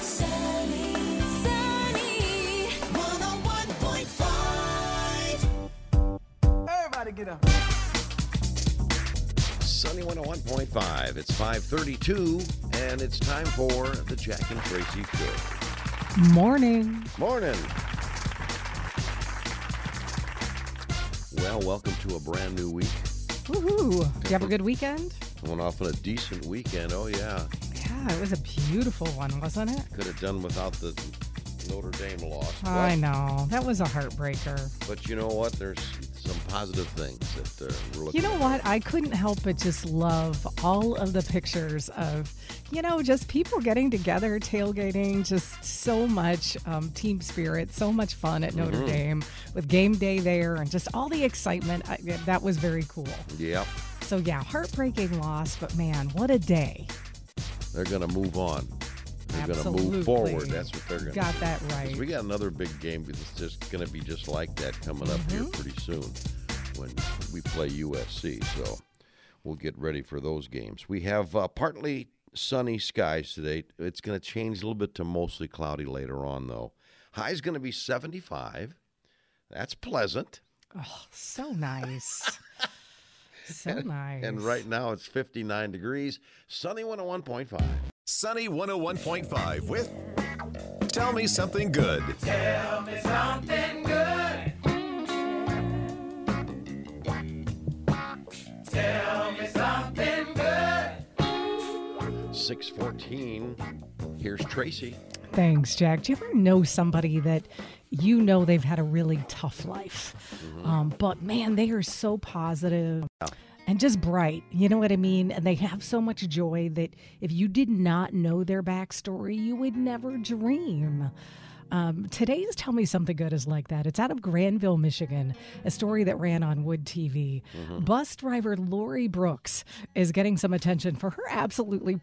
Sunny, sunny. 101.5. Everybody get up. Sunny 101.5. It's 532, and it's time for the Jack and Traci Show. Morning. Morning. Well, welcome to a brand new week. Woohoo. Did you have a good weekend? Went off on a decent weekend. Oh, yeah. Yeah, it was a beautiful one, wasn't it? Could have done without the Notre Dame loss. I But, know. That was a heartbreaker. but you know what? There's positive things that uh, we're looking You know at. what? I couldn't help but just love all of the pictures of, you know, just people getting together, tailgating, just so much um, team spirit, so much fun at Notre Mm-hmm. Dame with game day there and just all the excitement. I, that was very cool. Yep. So, yeah, heartbreaking loss, but man, what a day. They're going to move on. They're going to move forward. That's what they're going to Got that right. We got another big game that's just going to be just like that coming up here Mm-hmm. pretty soon when we play USC. So we'll get ready for those games. We have uh, partly sunny skies today. It's going to change a little bit to mostly cloudy later on, though. High's going to be 75. That's pleasant. Oh, so nice. so nice. And right now it's 59 degrees. Sunny 101.5. Sunny 101.5 with Tell Me Something Good. 614. Here's Traci. Thanks, Jack. Do you ever know somebody that you know they've had a really tough life? Um, but man, they are so positive and just bright. You know what I mean? And they have so much joy that if you did not know their backstory, you would never dream. Um, today's Tell Me Something Good is like that. It's out of Grandville, Michigan, a story that ran on Wood TV. Bus driver Lori Brooks is getting some attention for her absolutely,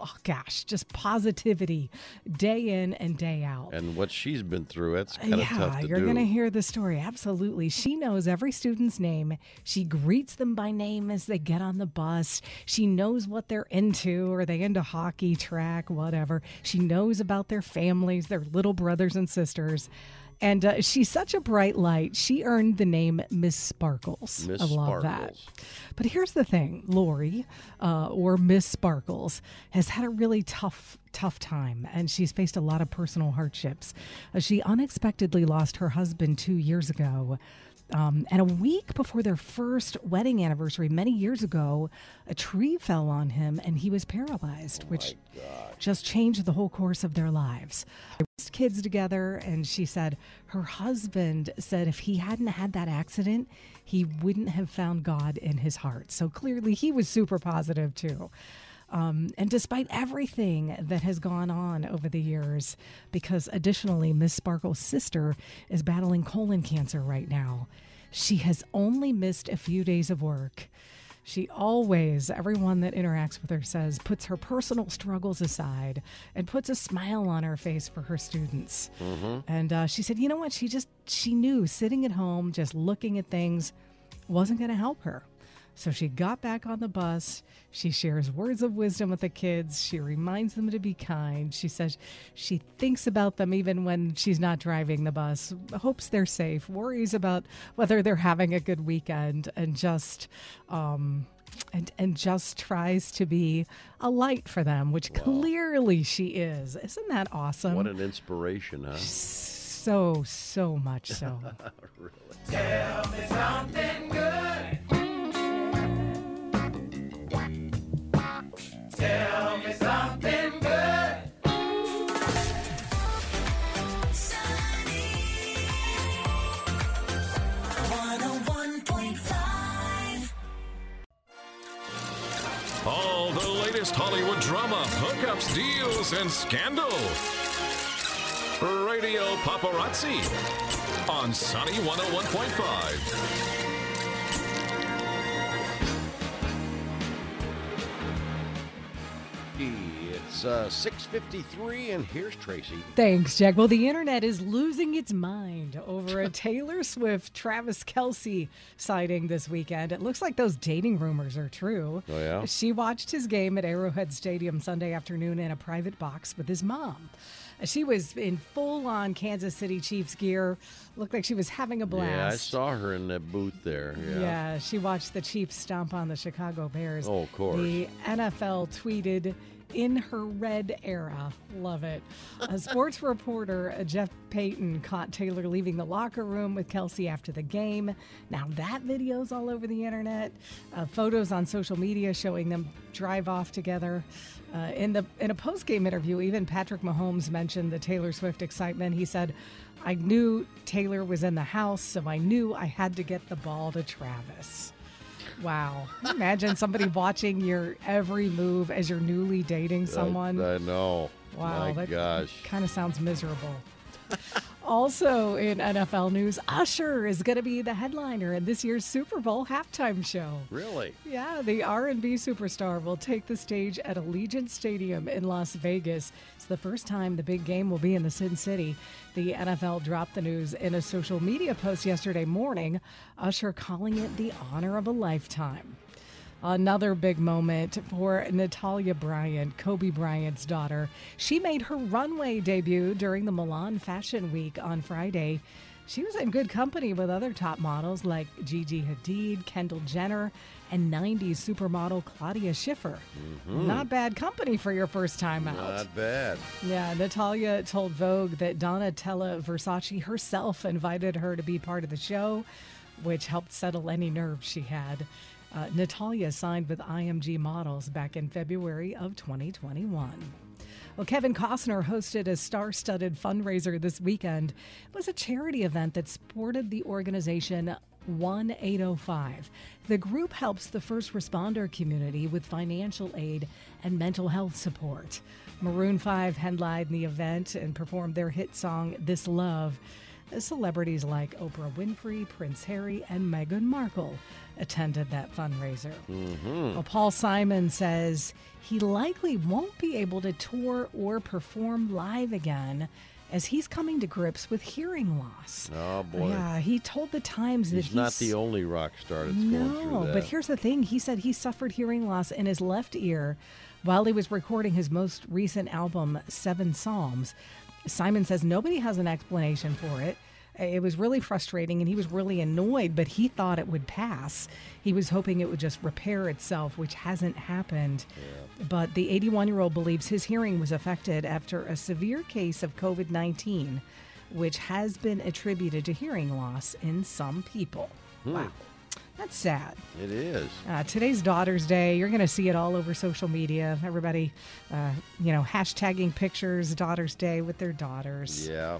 oh gosh, just positivity day in and day out. And what she's been through, it's uh, kind of yeah, tough to you're do. to hear the story. Absolutely. She knows every student's name. She greets them by name as they get on the bus. She knows what they're into. Are they into hockey, track, whatever? She knows about their families, their little brothers and sisters. And uh, she's such a bright light. She earned the name Miss Sparkles. Miss I love that. But here's the thing Lori, uh, or Miss Sparkles, has had a really tough, tough time, and she's faced a lot of personal hardships. Uh, she unexpectedly lost her husband two years ago. Um, and a week before their first wedding anniversary, many years ago, a tree fell on him and he was paralyzed, which just changed the whole course of their lives. Kids together, and she said her husband said if he hadn't had that accident, he wouldn't have found God in his heart. So clearly, he was super positive too. Um, and despite everything that has gone on over the years, because additionally, Miss Sparkle's sister is battling colon cancer right now, she has only missed a few days of work. She always, everyone that interacts with her says, puts her personal struggles aside and puts a smile on her face for her students. And uh, she said, you know what? She just, she knew sitting at home, just looking at things, wasn't going to help her. So she got back on the bus. She shares words of wisdom with the kids. She reminds them to be kind. She says she thinks about them even when she's not driving the bus, hopes they're safe, worries about whether they're having a good weekend, and just um, and and just tries to be a light for them, which clearly she is. Isn't that awesome? What an inspiration, huh? so so much so. All Hollywood drama, hookups, deals, and scandal. Radio Paparazzi on Sunny 101.5. It's It's uh, 6.53, and here's Traci. Thanks, Jack. Well, the internet is losing its mind over a Taylor Swift Travis Kelce sighting this weekend. It looks like those dating rumors are true. Oh, yeah? She watched his game at Arrowhead Stadium Sunday afternoon in a private box with his mom. She was in full on Kansas City Chiefs gear. Looked like she was having a blast. Yeah, I saw her in that booth there. Yeah. Yeah, she watched the Chiefs stomp on the Chicago Bears. Oh, of course. The NFL tweeted, in her red era. Love it. A sports reporter, uh, Jeff Payton, caught Taylor leaving the locker room with Kelce after the game. Now, that video's all over the internet. Uh, photos on social media showing them drive off together. Uh, in the in a post game interview, even Patrick Mahomes mentioned the Taylor Swift excitement. He said, "I knew Taylor was in the house, so I knew I had to get the ball to Travis." Wow! Imagine somebody watching your every move as you're newly dating someone. I, I know. Wow, My that gosh. kind of sounds miserable. Also in NFL news, Usher is going to be the headliner in this year's Super Bowl halftime show. Really? Yeah, the R&B superstar will take the stage at Allegiant Stadium in Las Vegas. It's the first time the big game will be in the Sin City. The NFL dropped the news in a social media post yesterday morning, Usher calling it the honor of a lifetime. Another big moment for Natalia Bryant, Kobe Bryant's daughter. She made her runway debut during the Milan Fashion Week on Friday. She was in good company with other top models like Gigi Hadid, Kendall Jenner, and 90s supermodel Claudia Schiffer. Mm-hmm. Not bad company for your first time out. Not bad. Yeah, Natalia told Vogue that Donatella Versace herself invited her to be part of the show, which helped settle any nerves she had. Uh, Natalia signed with IMG Models back in February of 2021. Well, Kevin Costner hosted a star studded fundraiser this weekend. It was a charity event that supported the organization 1805. The group helps the first responder community with financial aid and mental health support. Maroon 5 headlined the event and performed their hit song This Love. Celebrities like Oprah Winfrey, Prince Harry, and Meghan Markle attended that fundraiser. Mm-hmm. Well, Paul Simon says he likely won't be able to tour or perform live again as he's coming to grips with hearing loss. Oh, boy. Yeah, he told the Times that He's not the only rock star that's going through no, that. but here's the thing. He said he suffered hearing loss in his left ear while he was recording his most recent album, Seven Psalms. Simon says nobody has an explanation for it. It was really frustrating and he was really annoyed, but he thought it would pass. He was hoping it would just repair itself, which hasn't happened. But the 81 year old believes his hearing was affected after a severe case of COVID 19, which has been attributed to hearing loss in some people. Wow. That's sad. It is. Uh, today's Daughter's Day. You're going to see it all over social media. Everybody, uh, you know, hashtagging pictures, Daughter's Day with their daughters. Yeah.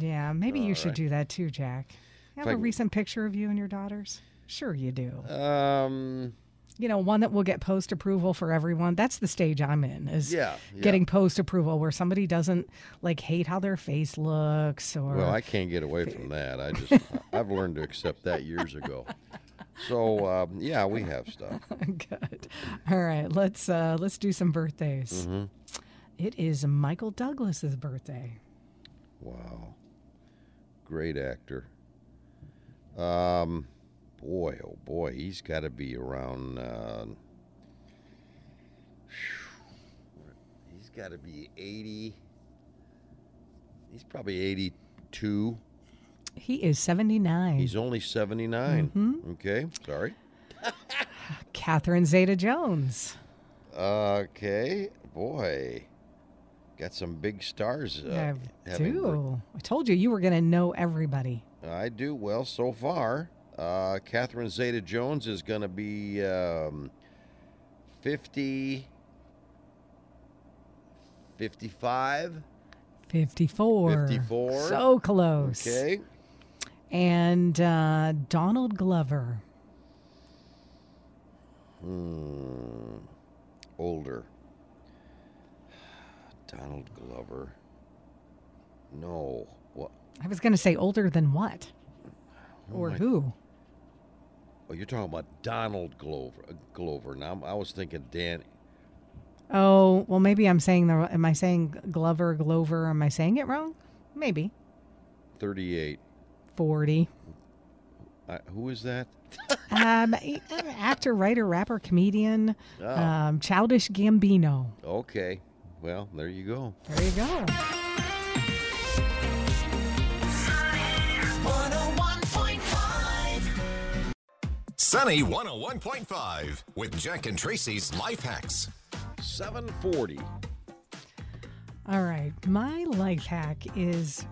Yeah, maybe you All should right. do that too, Jack. You have a can- recent picture of you and your daughters? Sure, you do. Um. you know, one that will get post approval for everyone. That's the stage I'm in. Is Yeah, yeah. getting post approval where somebody doesn't like hate how their face looks or Well, I can't get away from that. I just I've learned to accept that years ago. So um, yeah, we have stuff. Good. All right, let's uh, let's do some birthdays. Mm-hmm. It is Michael Douglas's birthday. Wow, great actor. Um, boy, oh boy, he's got to be around. Uh, he's got to be eighty. He's probably eighty-two. He is 79. He's only 79. Mm-hmm. Okay, sorry. Catherine Zeta Jones. Okay, boy, got some big stars. Uh, I do. I told you you were going to know everybody. I do. Well, so far, uh, Catherine Zeta Jones is going to be um, 50, 55. 54. 54. So close. Okay. And uh, Donald Glover. Hmm. Older. Donald Glover. No. What? I was going to say older than what? Or my- who? Oh, you're talking about Donald Glover. uh, Glover. Now I was thinking Dan. Oh, well, maybe I'm saying the. Am I saying Glover, Glover? Am I saying it wrong? Maybe. 38. 40. Uh, who is that? um, actor, writer, rapper, comedian, Oh. um, Childish Gambino. Okay. Well, there you go. There you go. Sunny 101.5 with Jack and Traci's Life Hacks. 740. All right. My life hack is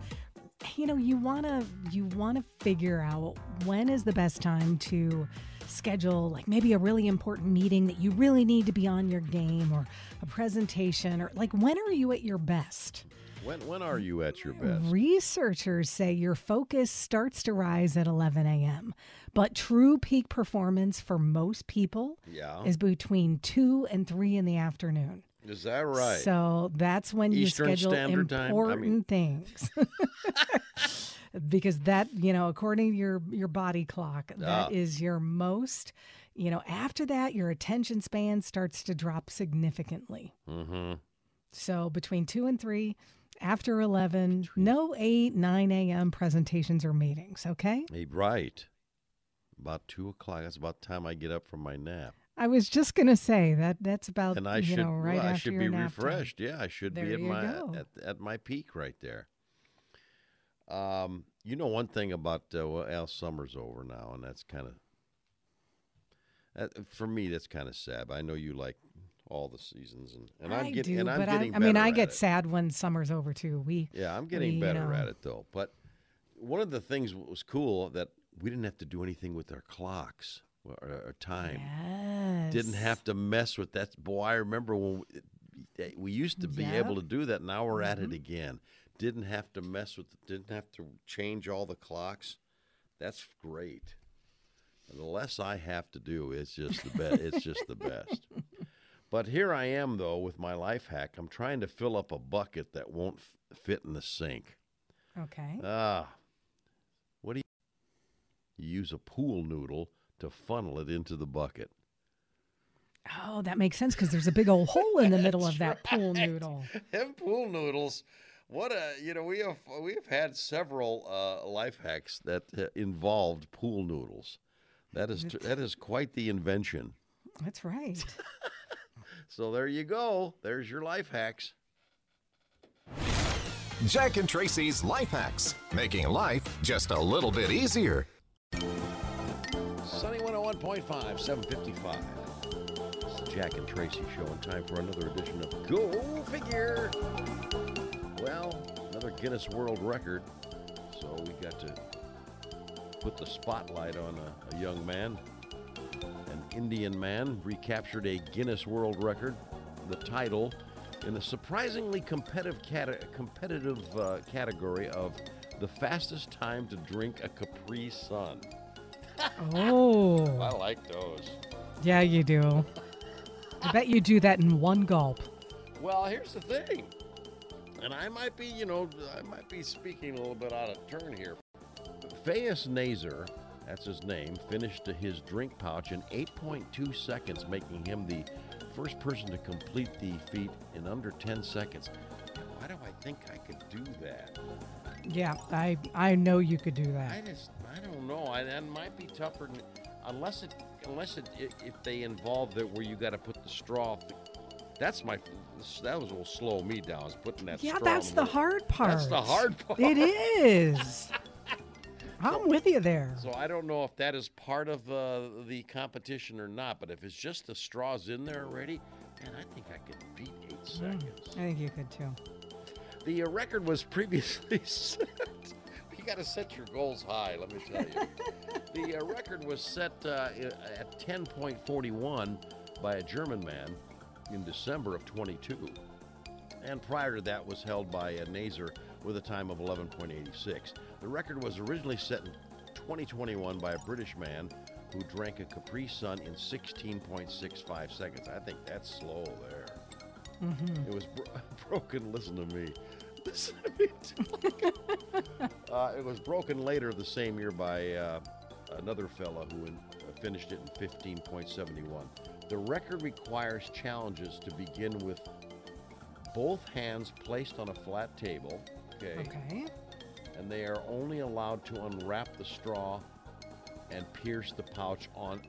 you know, you want to you want to figure out when is the best time to schedule like maybe a really important meeting that you really need to be on your game or a presentation or like when are you at your best? When when are you at your best? Researchers say your focus starts to rise at 11 a.m., but true peak performance for most people Yeah. is between 2 and 3 in the afternoon. Is that right? So that's when you schedule Time? I important mean- things. because that, you know, according to your your body clock, that is Ah. your most, you know, after that your attention span starts to drop significantly. mm-hmm. So between 2 and 3, after 11, no 8, 9 a.m. presentations or meetings, okay? Right. About two o'clock. That's about time I get up from my nap. I was just going to say that that's about, and I you should know, right well, I after should your be nap time. refreshed. Yeah, I should There be at my at, at my peak right there. Um, you know one thing about uh, well, Al Summer's over now, and that's kind of uh, for me. That's kind of sad. I know you like all the seasons, and, and I'm I getting do, and I'm but getting I, I mean, I at get it. sad when summer's over too. We Yeah, I'm getting we, you better know- at it though. But one of the things that was cool that we didn't have to do anything with our clocks or, or time. yes. Didn't have to mess with that. Boy, I remember when we, eh, we used to be Yep. able to do that. Now we're at Mm-hmm. it again. Didn't have to mess with. Didn't have to change all the clocks. That's great. And the less I have to do, it's just the best. it's just the best. But here I am though with my life hack. I'm trying to fill up a bucket that won't f- fit in the sink. Okay. Ah, what do you? You use a pool noodle to funnel it into the bucket. Oh, that makes sense because there's a big old hole in the middle of that pool noodle. Them pool noodles. What a you know we have we have had several uh, life hacks that uh, involved pool noodles. That is that is quite the invention. That's right. So there you go. There's your life hacks. Jack and Traci's Life Hacks, making life just a little bit easier. Sunny 101.5, 755. It's the Jack and Tracy show in time for another edition of Go Figure. Well, another Guinness World Record. So we got to put the spotlight on a, a young man. An Indian man recaptured a Guinness World Record, the title, in a surprisingly competitive, cate- competitive uh, category of the fastest time to drink a Capri Sun. Oh. I like those. yeah, you do. I bet you do that in one gulp. Well, here's the thing, and I might be, you know, I might be speaking a little bit out of turn here. Fayis Nazer, that's his name, finished his drink pouch in 8.2 seconds, making him the first person to complete the feat in under 10 seconds. Why do I think I could do that? Yeah, I I know you could do that. I just, I don't know. I, that might be tougher, than- unless it, unless it, if they involve it where you got to put the straw. That's my, that was what will slow me down. Is putting that. Yeah, that's the hard part. That's the hard part. It is. I'm with you there. So I don't know if that is part of uh, the competition or not. But if it's just the straws in there already, man, I think I could beat eight seconds. I think you could too. The uh, record was previously set. you got to set your goals high, let me tell you. the uh, record was set uh, at 10.41 by a German man in December of 22. And prior to that was held by a Nazer with a time of 11.86. The record was originally set in 2021 by a British man who drank a Capri Sun in 16.65 seconds. I think that's slow there. It was bro- broken. Listen to me. Listen to me. uh, it was broken later the same year by uh, another fella who in, uh, finished it in 15.71. The record requires challenges to begin with both hands placed on a flat table. Okay. Okay. And they are only allowed to unwrap the straw and pierce the pouch on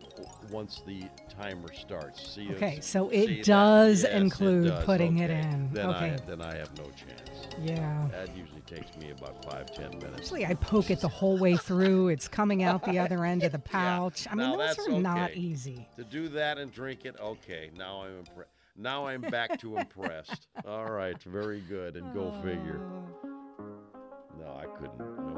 once the timer starts. See, Okay, so it does Yes, it include does. putting it in. Then I Okay. then I have no chance. Yeah. That usually takes me about five ten minutes. Usually I poke it the whole way through. It's coming out the other end of the pouch. I mean, Now those that's are not easy. To do that and drink it, okay. Now I'm impre- now I'm back to impressed. All right, very good. And go figure. Ah. No, I couldn't.